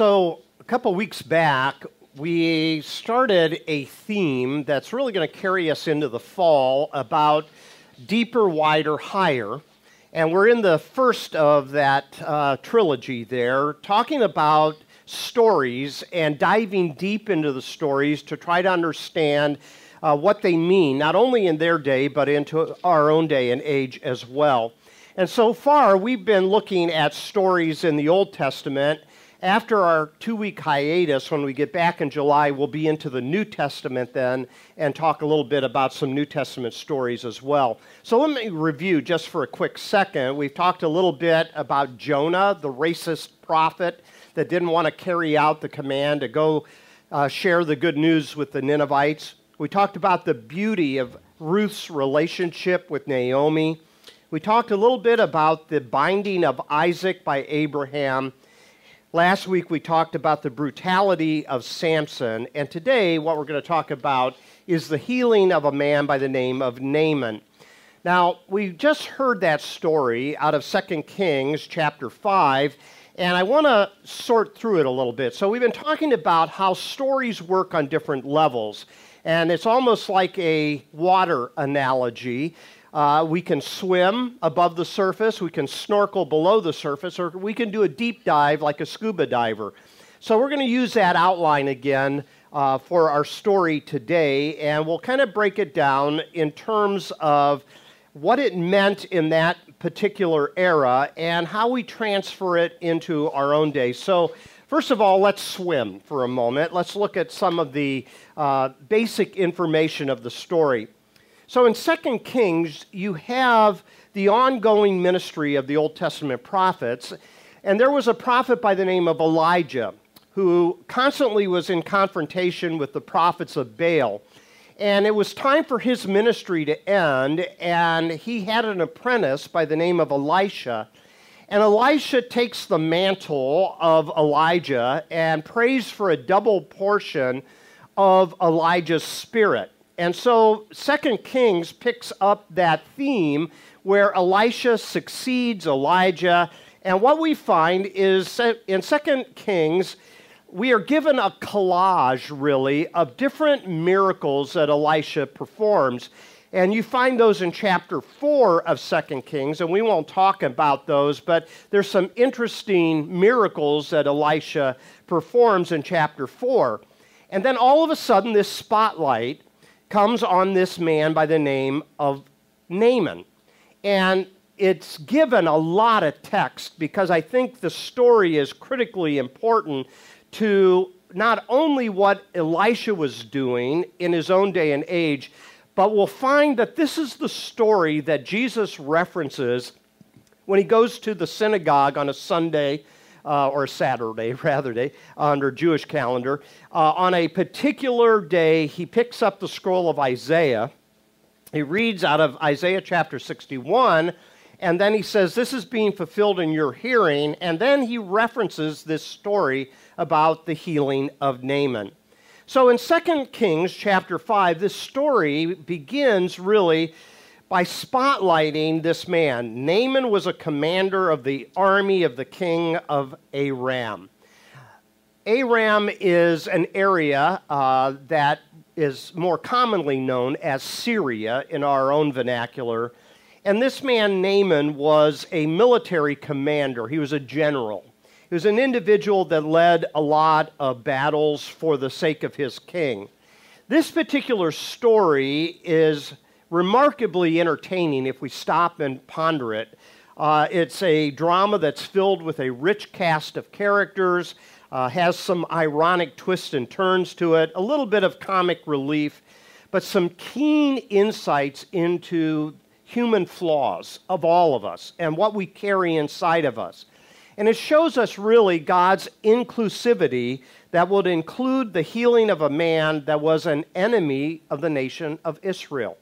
So, a couple weeks back, we started a theme that's really going to carry us into the fall about deeper, wider, higher. And we're in the first of that uh, trilogy there, talking about stories and diving deep into the stories to try to understand uh, what they mean, not only in their day, but into our own day and age as well. And so far, we've been looking at stories in the Old Testament. After our two week hiatus, when we get back in July, we'll be into the New Testament then and talk a little bit about some New Testament stories as well. So let me review just for a quick second. We've talked a little bit about Jonah, the racist prophet that didn't want to carry out the command to go uh, share the good news with the Ninevites. We talked about the beauty of Ruth's relationship with Naomi. We talked a little bit about the binding of Isaac by Abraham. Last week we talked about the brutality of Samson. And today what we're going to talk about is the healing of a man by the name of Naaman. Now, we just heard that story out of 2 Kings chapter 5, and I want to sort through it a little bit. So, we've been talking about how stories work on different levels. And it's almost like a water analogy. Uh, we can swim above the surface, we can snorkel below the surface, or we can do a deep dive like a scuba diver. So, we're going to use that outline again uh, for our story today, and we'll kind of break it down in terms of what it meant in that particular era and how we transfer it into our own day. So, First of all, let's swim for a moment. Let's look at some of the uh, basic information of the story. So in 2 Kings, you have the ongoing ministry of the Old Testament prophets, and there was a prophet by the name of Elijah who constantly was in confrontation with the prophets of Baal. And it was time for his ministry to end, and he had an apprentice by the name of Elisha and Elisha takes the mantle of Elijah and prays for a double portion of Elijah's spirit. And so Second Kings picks up that theme where Elisha succeeds Elijah. And what we find is in Second Kings, we are given a collage, really, of different miracles that Elisha performs. And you find those in chapter 4 of 2 Kings, and we won't talk about those, but there's some interesting miracles that Elisha performs in chapter 4. And then all of a sudden, this spotlight comes on this man by the name of Naaman. And it's given a lot of text because I think the story is critically important to not only what Elisha was doing in his own day and age, but we'll find that this is the story that Jesus references when he goes to the synagogue on a Sunday uh, or Saturday, rather, day, under Jewish calendar. Uh, on a particular day, he picks up the scroll of Isaiah. He reads out of Isaiah chapter 61, and then he says, This is being fulfilled in your hearing. And then he references this story about the healing of Naaman. So in 2 Kings chapter 5, this story begins really by spotlighting this man. Naaman was a commander of the army of the king of Aram. Aram is an area uh, that is more commonly known as Syria in our own vernacular. And this man, Naaman, was a military commander, he was a general. He was an individual that led a lot of battles for the sake of his king. This particular story is remarkably entertaining if we stop and ponder it. Uh, it's a drama that's filled with a rich cast of characters, uh, has some ironic twists and turns to it, a little bit of comic relief, but some keen insights into human flaws of all of us and what we carry inside of us. And it shows us really God's inclusivity that would include the healing of a man that was an enemy of the nation of Israel.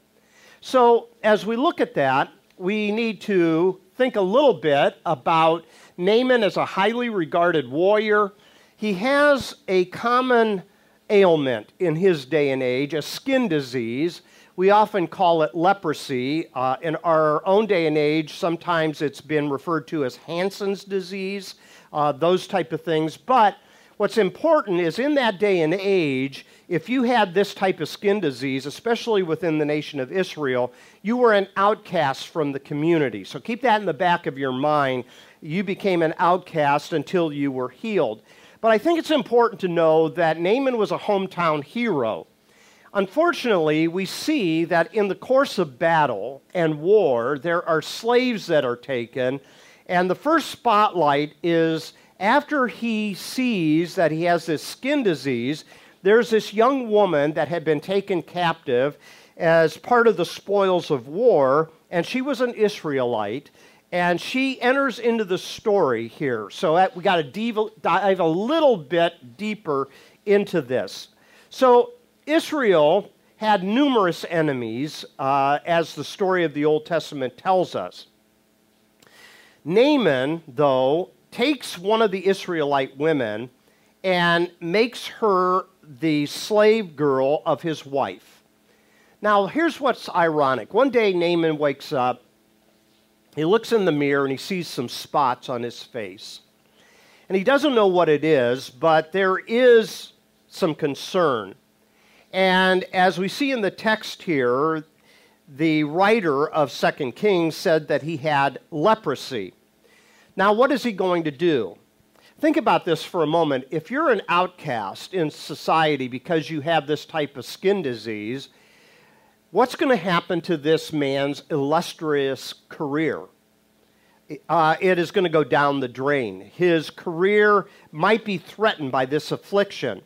So, as we look at that, we need to think a little bit about Naaman as a highly regarded warrior. He has a common ailment in his day and age, a skin disease we often call it leprosy. Uh, in our own day and age, sometimes it's been referred to as Hansen's disease, uh, those type of things. But what's important is in that day and age, if you had this type of skin disease, especially within the nation of Israel, you were an outcast from the community. So keep that in the back of your mind. You became an outcast until you were healed. But I think it's important to know that Naaman was a hometown hero. Unfortunately, we see that in the course of battle and war, there are slaves that are taken, and the first spotlight is after he sees that he has this skin disease, there's this young woman that had been taken captive as part of the spoils of war, and she was an Israelite, and she enters into the story here. So that, we got to dive a little bit deeper into this. So Israel had numerous enemies, uh, as the story of the Old Testament tells us. Naaman, though, takes one of the Israelite women and makes her the slave girl of his wife. Now, here's what's ironic. One day, Naaman wakes up, he looks in the mirror, and he sees some spots on his face. And he doesn't know what it is, but there is some concern. And as we see in the text here, the writer of Second Kings said that he had leprosy. Now, what is he going to do? Think about this for a moment. If you're an outcast in society because you have this type of skin disease, what's going to happen to this man's illustrious career? Uh, it is going to go down the drain. His career might be threatened by this affliction.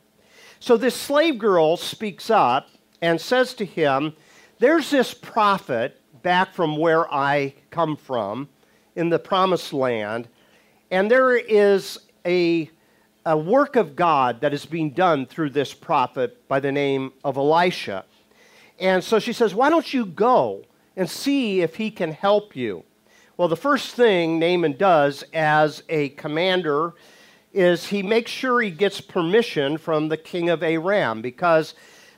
So this slave girl speaks up and says to him, There's this prophet back from where I come from in the promised land, and there is a, a work of God that is being done through this prophet by the name of Elisha. And so she says, Why don't you go and see if he can help you? Well, the first thing Naaman does as a commander is he makes sure he gets permission from the king of Aram because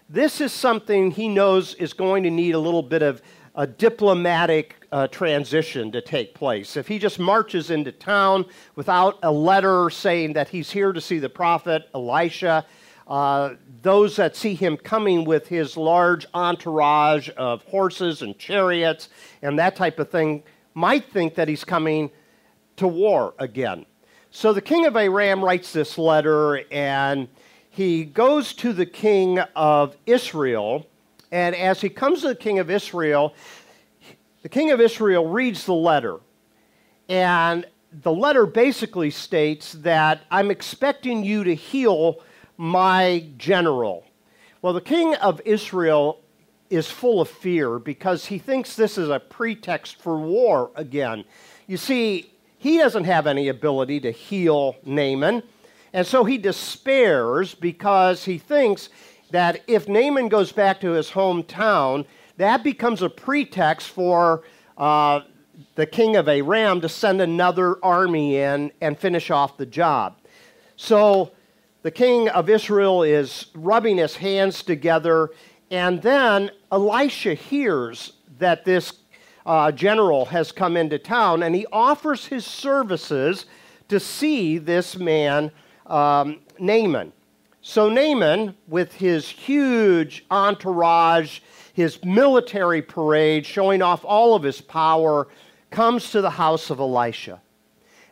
this is something he knows is going to need a little bit of a diplomatic uh, transition to take place. If he just marches into town without a letter saying that he's here to see the prophet Elisha, uh, those that see him coming with his large entourage of horses and chariots and that type of thing might think that he's coming to war again. So the king of Aram writes this letter and he goes to the king of Israel. And as he comes to the king of Israel, the king of Israel reads the letter. And the letter basically states that I'm expecting you to heal my general. Well, the king of Israel is full of fear because he thinks this is a pretext for war again. You see, he doesn't have any ability to heal Naaman. And so he despairs because he thinks that if Naaman goes back to his hometown, that becomes a pretext for uh, the king of Aram to send another army in and finish off the job. So the king of Israel is rubbing his hands together, and then Elisha hears that this uh, general has come into town, and he offers his services to see this man, um, Naaman. So Naaman, with his huge entourage, his military parade, showing off all of his power, comes to the house of Elisha.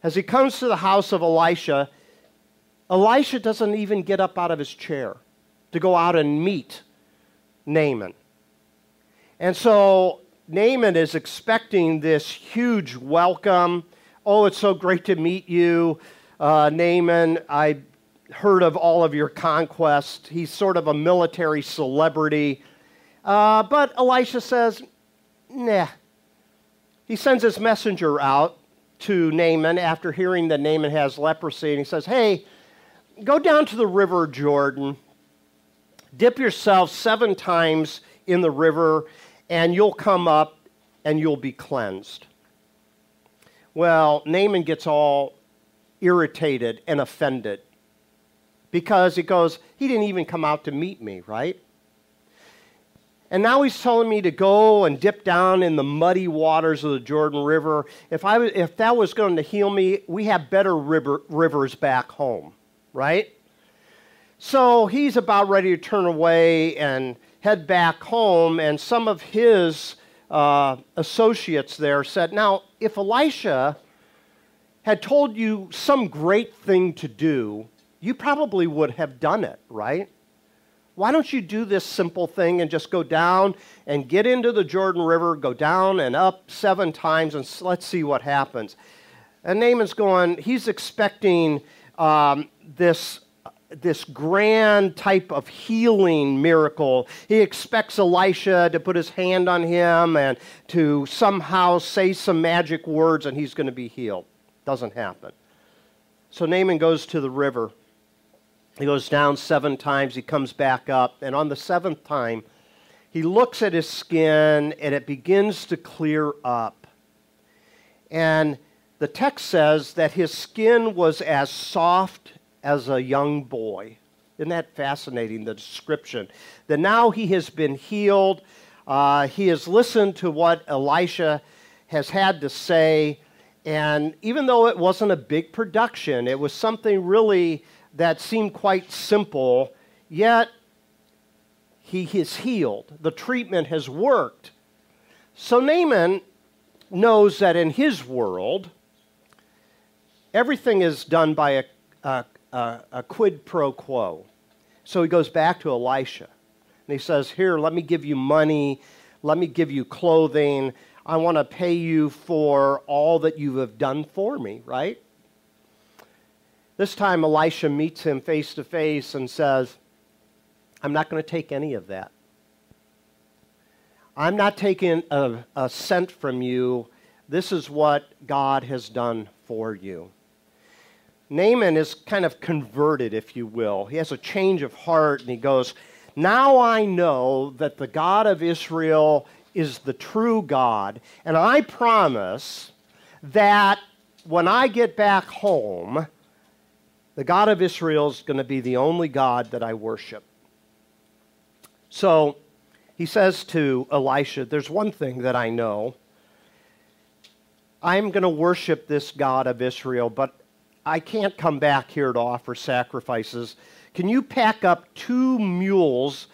As he comes to the house of Elisha, Elisha doesn't even get up out of his chair to go out and meet Naaman. And so Naaman is expecting this huge welcome. Oh, it's so great to meet you, uh, Naaman. I heard of all of your conquests. He's sort of a military celebrity. Uh, but Elisha says, nah. He sends his messenger out to Naaman after hearing that Naaman has leprosy, and he says, hey, go down to the river Jordan, dip yourself seven times in the river, and you'll come up and you'll be cleansed. Well, Naaman gets all irritated and offended because he goes, He didn't even come out to meet me, right? And now he's telling me to go and dip down in the muddy waters of the Jordan River. If, I, if that was going to heal me, we have better river, rivers back home, right? So he's about ready to turn away and head back home, and some of his uh, associates there said, Now, if Elisha had told you some great thing to do, you probably would have done it, right? Why don't you do this simple thing and just go down and get into the Jordan River, go down and up seven times, and let's see what happens? And Naaman's going, he's expecting um, this this grand type of healing miracle. He expects Elisha to put his hand on him and to somehow say some magic words and he's going to be healed. Doesn't happen. So Naaman goes to the river. He goes down seven times. He comes back up. And on the seventh time, he looks at his skin and it begins to clear up. And the text says that his skin was as soft as a young boy. Isn't that fascinating, the description? That now he has been healed. Uh, he has listened to what Elisha has had to say. And even though it wasn't a big production, it was something really that seemed quite simple, yet he is healed. The treatment has worked. So Naaman knows that in his world, everything is done by a, a, a, a quid pro quo. So he goes back to Elisha and he says, Here, let me give you money, let me give you clothing. I want to pay you for all that you have done for me, right? This time, Elisha meets him face to face and says, I'm not going to take any of that. I'm not taking a, a cent from you. This is what God has done for you. Naaman is kind of converted, if you will. He has a change of heart and he goes, Now I know that the God of Israel is the true God, and I promise that when I get back home, the God of Israel is going to be the only God that I worship. So he says to Elisha, There's one thing that I know. I'm going to worship this God of Israel, but I can't come back here to offer sacrifices. Can you pack up two mules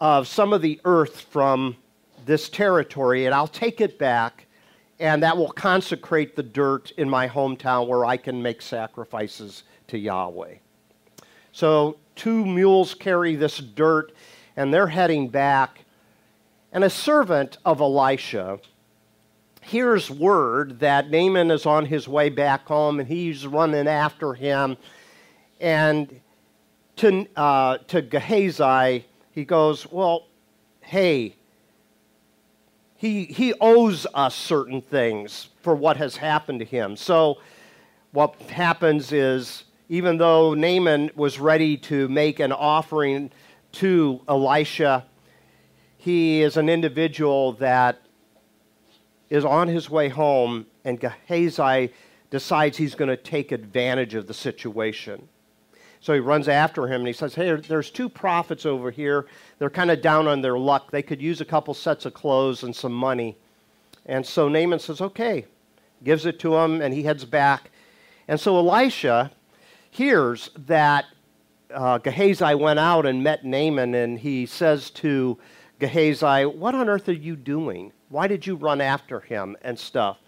of some of the earth from this territory, and I'll take it back, and that will consecrate the dirt in my hometown where I can make sacrifices to Yahweh. So, two mules carry this dirt, and they're heading back. And a servant of Elisha, hears word that Naaman is on his way back home and he's running after him. And to, uh, to Gehazi, he goes, Well, hey, he, he owes us certain things for what has happened to him. So, what happens is, even though Naaman was ready to make an offering to Elisha, he is an individual that is on his way home, and Gehazi decides he's going to take advantage of the situation. So he runs after him and he says, Hey, there's two prophets over here. They're kind of down on their luck. They could use a couple sets of clothes and some money. And so Naaman says, Okay, gives it to him, and he heads back. And so Elisha hears that uh, Gehazi went out and met Naaman, and he says to Gehazi, What on earth are you doing? Why did you run after him and stuff?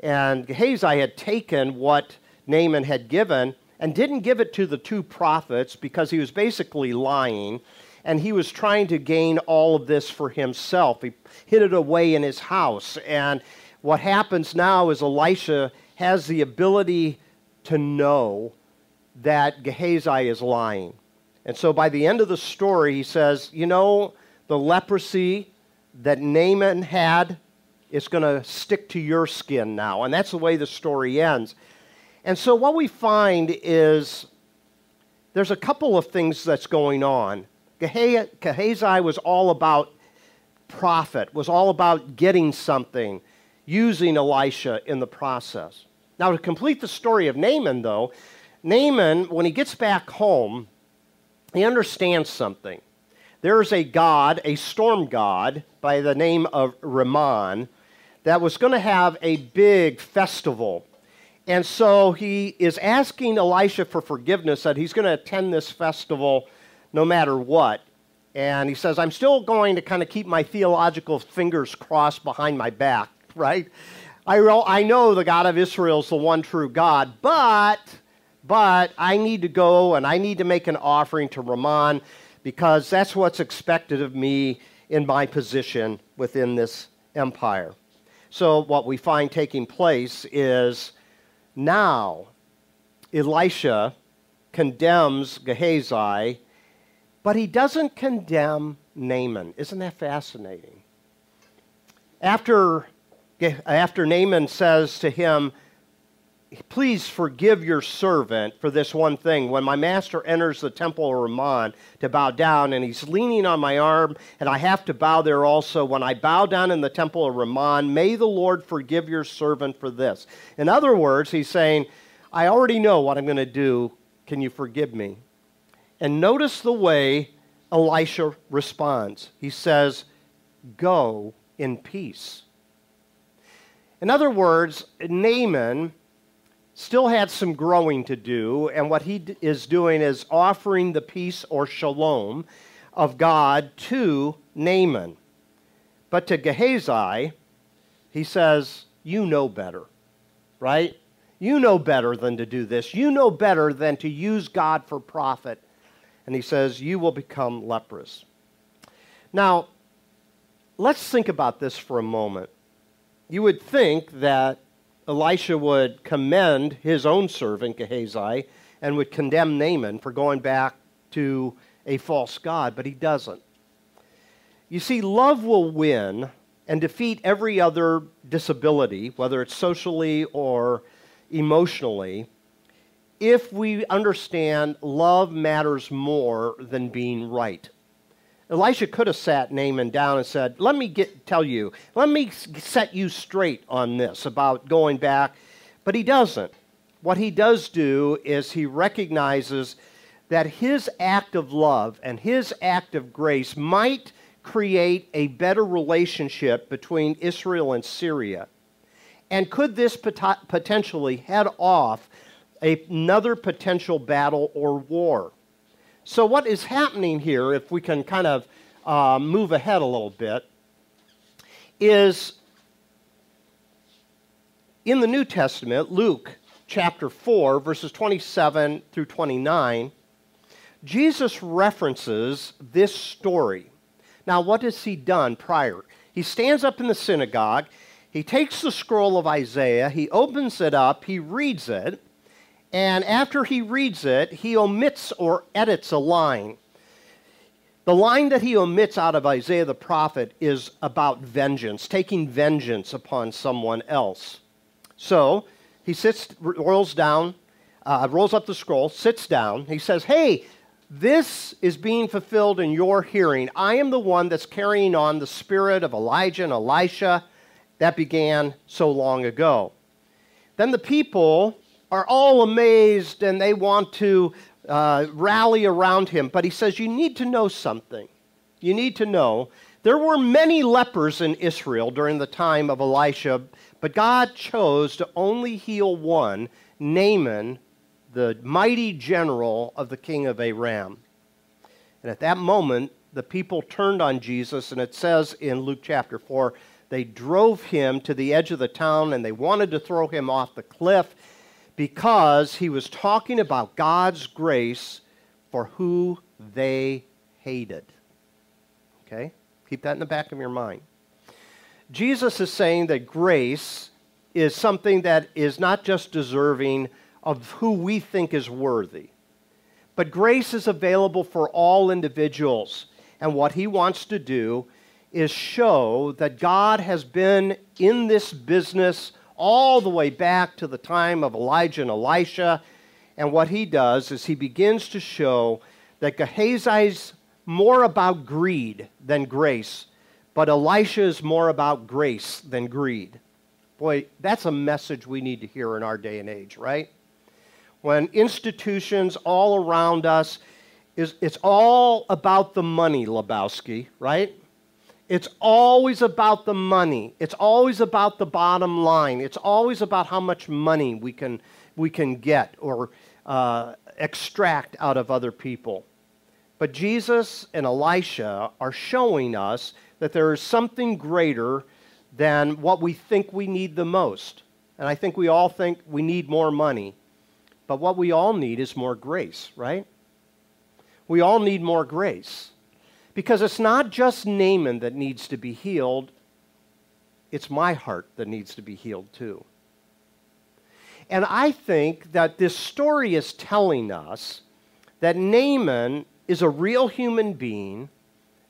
And Gehazi had taken what Naaman had given and didn't give it to the two prophets because he was basically lying and he was trying to gain all of this for himself. He hid it away in his house. And what happens now is Elisha has the ability to know that Gehazi is lying. And so by the end of the story, he says, You know, the leprosy that Naaman had is going to stick to your skin now. And that's the way the story ends. And so what we find is there's a couple of things that's going on. Gehazi was all about profit, was all about getting something, using Elisha in the process. Now, to complete the story of Naaman, though, Naaman, when he gets back home, he understands something there's a god, a storm god by the name of Rimmon, that was going to have a big festival. And so he is asking Elisha for forgiveness that he's going to attend this festival no matter what. And he says, I'm still going to kind of keep my theological fingers crossed behind my back, right? I, I know the God of Israel is the one true God, but, but I need to go and I need to make an offering to Rimmon because that's what's expected of me in my position within this empire. So, what we find taking place is now Elisha condemns Gehazi, but he doesn't condemn Naaman. Isn't that fascinating? After, after Naaman says to him, Please forgive your servant for this one thing. When my master enters the temple of Rimmon to bow down, and he's leaning on my arm, and I have to bow there also, when I bow down in the temple of Rimmon, may the Lord forgive your servant for this. In other words, he's saying, I already know what I'm going to do. Can you forgive me? And notice the way Elisha responds. He says, Go in peace. In other words, Naaman still had some growing to do, and what he is doing is offering the peace or shalom of God to Naaman. But to Gehazi, he says, You know better, right? You know better than to do this. You know better than to use God for profit. And he says, You will become leprous. Now, let's think about this for a moment. You would think that Elisha would commend his own servant Gehazi and would condemn Naaman for going back to a false god, but he doesn't. You see, love will win and defeat every other disability, whether it's socially or emotionally, if we understand love matters more than being right. Elisha could have sat Naaman down and said, Let me get, tell you, let me set you straight on this about going back. But he doesn't. What he does do is he recognizes that his act of love and his act of grace might create a better relationship between Israel and Syria. And could this pot- potentially head off another potential battle or war? So, what is happening here, if we can kind of uh, move ahead a little bit, is in the New Testament, Luke chapter 4, verses 27 through 29, Jesus references this story. Now, what has he done prior? He stands up in the synagogue, he takes the scroll of Isaiah, he opens it up, he reads it, and after he reads it, he omits or edits a line. The line that he omits out of Isaiah the prophet is about vengeance, taking vengeance upon someone else. So he sits, rolls down, uh, rolls up the scroll, sits down. He says, Hey, this is being fulfilled in your hearing. I am the one that's carrying on the spirit of Elijah and Elisha that began so long ago. Then the people are all amazed and they want to uh, rally around him. But he says, You need to know something. You need to know there were many lepers in Israel during the time of Elisha, but God chose to only heal one, Naaman, the mighty general of the king of Aram. And at that moment, the people turned on Jesus, and it says in Luke chapter 4, they drove him to the edge of the town and they wanted to throw him off the cliff because he was talking about God's grace for who they hated. Okay? Keep that in the back of your mind. Jesus is saying that grace is something that is not just deserving of who we think is worthy, but grace is available for all individuals. And what he wants to do is show that God has been in this business all the way back to the time of Elijah and Elisha. And what he does is he begins to show that Gehazi's more about greed than grace, but Elisha is more about grace than greed. Boy, that's a message we need to hear in our day and age, right? When institutions all around us is it's all about the money, Lebowski, right? It's always about the money. It's always about the bottom line. It's always about how much money we can, we can get or uh, extract out of other people. But Jesus and Elisha are showing us that there is something greater than what we think we need the most. And I think we all think we need more money. But what we all need is more grace, right? We all need more grace. Because it's not just Naaman that needs to be healed, it's my heart that needs to be healed too. And I think that this story is telling us that Naaman is a real human being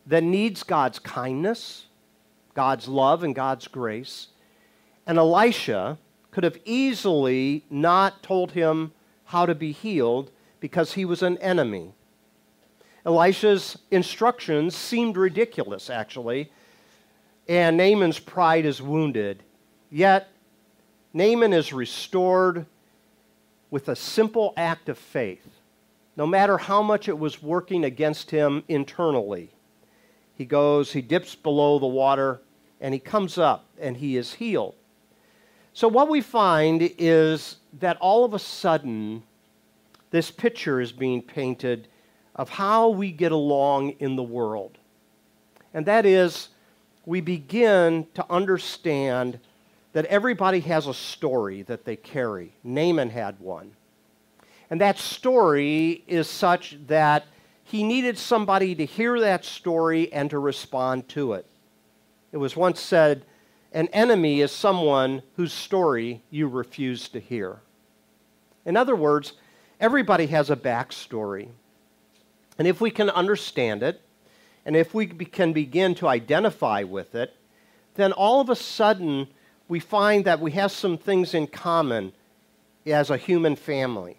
that needs God's kindness, God's love, and God's grace. And Elisha could have easily not told him how to be healed because he was an enemy. Elisha's instructions seemed ridiculous, actually, and Naaman's pride is wounded. Yet, Naaman is restored with a simple act of faith, no matter how much it was working against him internally. He goes, he dips below the water, and he comes up, and he is healed. So, what we find is that all of a sudden, this picture is being painted of how we get along in the world. And that is, we begin to understand that everybody has a story that they carry. Naaman had one. And that story is such that he needed somebody to hear that story and to respond to it. It was once said, an enemy is someone whose story you refuse to hear. In other words, everybody has a backstory. And if we can understand it, and if we can begin to identify with it, then all of a sudden we find that we have some things in common as a human family.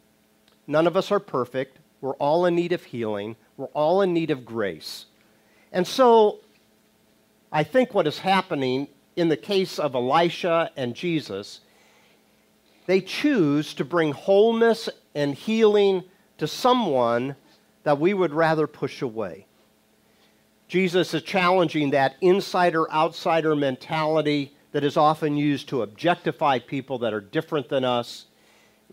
None of us are perfect. We're all in need of healing. We're all in need of grace. And so I think what is happening in the case of Elisha and Jesus, they choose to bring wholeness and healing to someone that we would rather push away. Jesus is challenging that insider outsider mentality that is often used to objectify people that are different than us.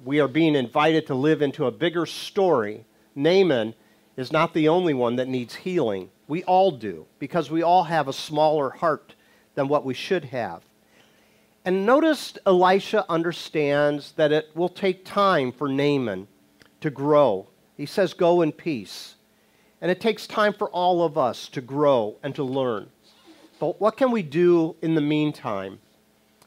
We are being invited to live into a bigger story. Naaman is not the only one that needs healing. We all do, because we all have a smaller heart than what we should have. And notice Elisha understands that it will take time for Naaman to grow he says, Go in peace. And it takes time for all of us to grow and to learn. But what can we do in the meantime?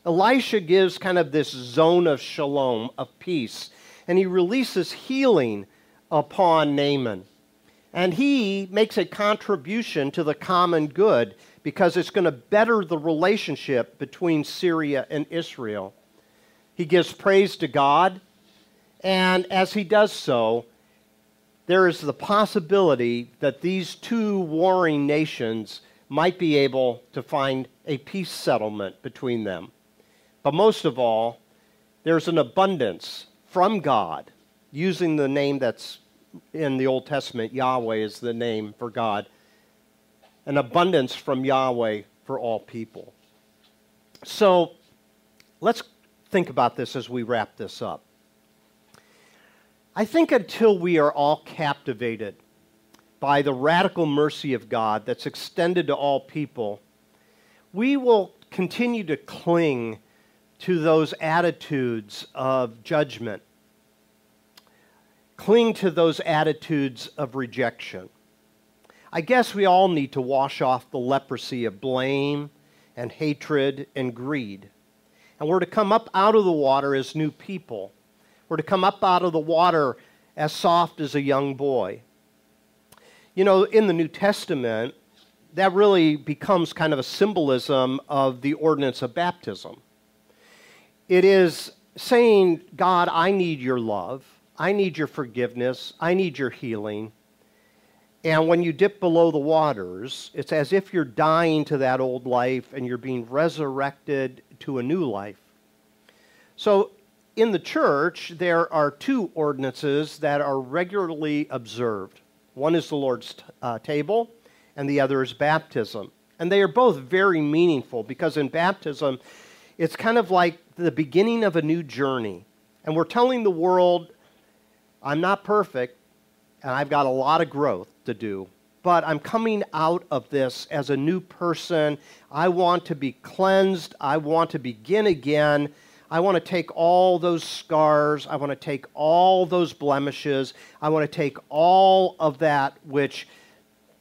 Elisha gives kind of this zone of shalom, of peace, and he releases healing upon Naaman. And he makes a contribution to the common good because it's going to better the relationship between Syria and Israel. He gives praise to God, and as he does so, there is the possibility that these two warring nations might be able to find a peace settlement between them. But most of all, there's an abundance from God, using the name that's in the Old Testament, Yahweh is the name for God, an abundance from Yahweh for all people. So let's think about this as we wrap this up. I think until we are all captivated by the radical mercy of God that's extended to all people, we will continue to cling to those attitudes of judgment, cling to those attitudes of rejection. I guess we all need to wash off the leprosy of blame and hatred and greed. And we're to come up out of the water as new people were to come up out of the water as soft as a young boy. You know, in the New Testament, that really becomes kind of a symbolism of the ordinance of baptism. It is saying, God, I need your love. I need your forgiveness. I need your healing. And when you dip below the waters, it's as if you're dying to that old life and you're being resurrected to a new life. So in the church, there are two ordinances that are regularly observed. One is the Lord's uh, table, and the other is baptism. And they are both very meaningful because in baptism, it's kind of like the beginning of a new journey. And we're telling the world, I'm not perfect, and I've got a lot of growth to do, but I'm coming out of this as a new person. I want to be cleansed. I want to begin again. I want to take all those scars. I want to take all those blemishes. I want to take all of that which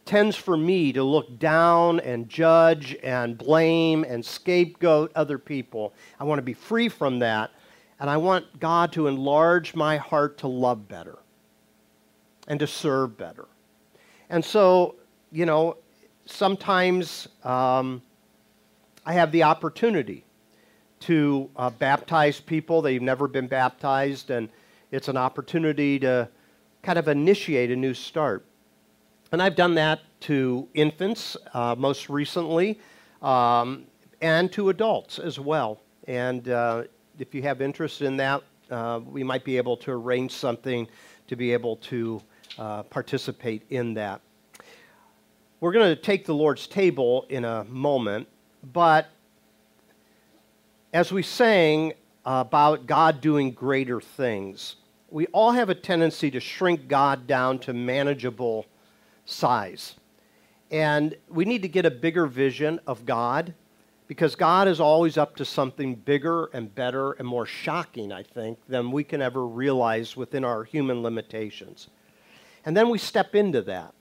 tends for me to look down and judge and blame and scapegoat other people. I want to be free from that. And I want God to enlarge my heart to love better and to serve better. And so, you know, sometimes um, I have the opportunity to uh, baptize people. They've never been baptized, and it's an opportunity to kind of initiate a new start. And I've done that to infants uh, most recently um, and to adults as well. And uh, if you have interest in that, uh, we might be able to arrange something to be able to uh, participate in that. We're going to take the Lord's table in a moment, but as we sang about God doing greater things, we all have a tendency to shrink God down to manageable size. And we need to get a bigger vision of God because God is always up to something bigger and better and more shocking, I think, than we can ever realize within our human limitations. And then we step into that.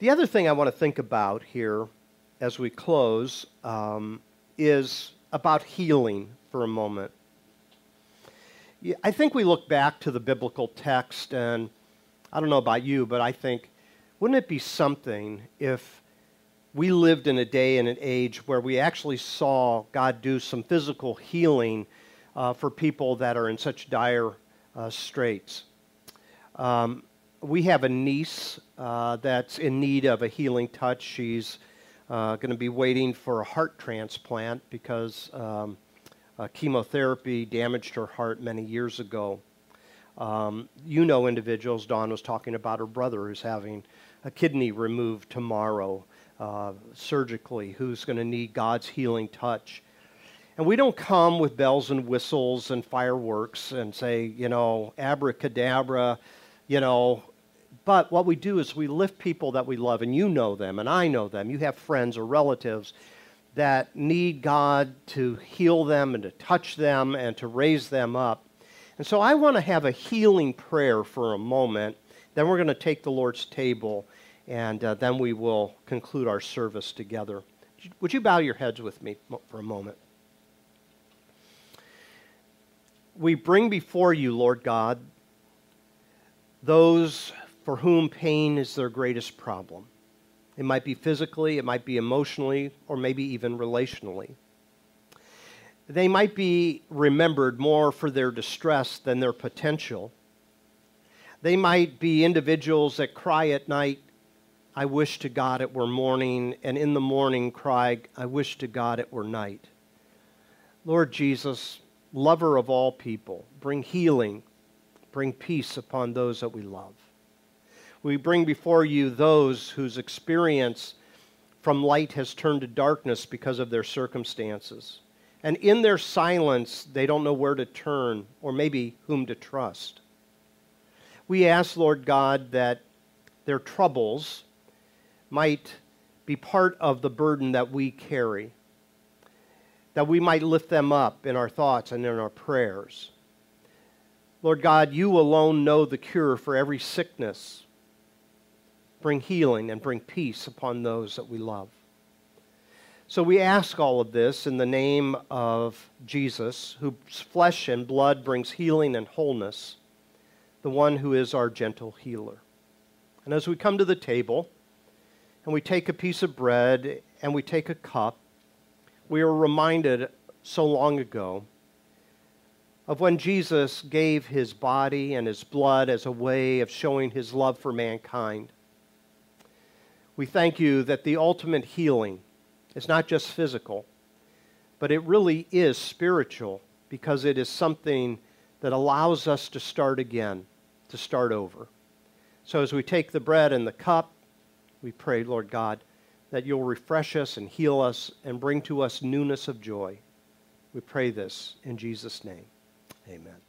The other thing I want to think about here as we close um, is about healing for a moment. I think we look back to the biblical text, and I don't know about you, but I think, wouldn't it be something if we lived in a day and an age where we actually saw God do some physical healing uh, for people that are in such dire uh, straits? Um, we have a niece uh, that's in need of a healing touch. She's uh, going to be waiting for a heart transplant because um, chemotherapy damaged her heart many years ago. Um, you know individuals, Dawn was talking about her brother who's having a kidney removed tomorrow uh, surgically, who's going to need God's healing touch. And we don't come with bells and whistles and fireworks and say, you know, abracadabra, you know, but what we do is we lift people that we love, and you know them, and I know them. You have friends or relatives that need God to heal them and to touch them and to raise them up. And so I want to have a healing prayer for a moment. Then we're going to take the Lord's table, and uh, then we will conclude our service together. Would you bow your heads with me for a moment? We bring before you, Lord God, those for whom pain is their greatest problem. It might be physically, it might be emotionally, or maybe even relationally. They might be remembered more for their distress than their potential. They might be individuals that cry at night, I wish to God it were morning, and in the morning cry, I wish to God it were night. Lord Jesus, lover of all people, bring healing, bring peace upon those that we love we bring before you those whose experience from light has turned to darkness because of their circumstances. And in their silence, they don't know where to turn or maybe whom to trust. We ask, Lord God, that their troubles might be part of the burden that we carry, that we might lift them up in our thoughts and in our prayers. Lord God, you alone know the cure for every sickness bring healing and bring peace upon those that we love. So we ask all of this in the name of Jesus, whose flesh and blood brings healing and wholeness, the one who is our gentle healer. And as we come to the table and we take a piece of bread and we take a cup, we are reminded so long ago of when Jesus gave his body and his blood as a way of showing his love for mankind. We thank you that the ultimate healing is not just physical, but it really is spiritual because it is something that allows us to start again, to start over. So as we take the bread and the cup, we pray, Lord God, that you'll refresh us and heal us and bring to us newness of joy. We pray this in Jesus' name. Amen.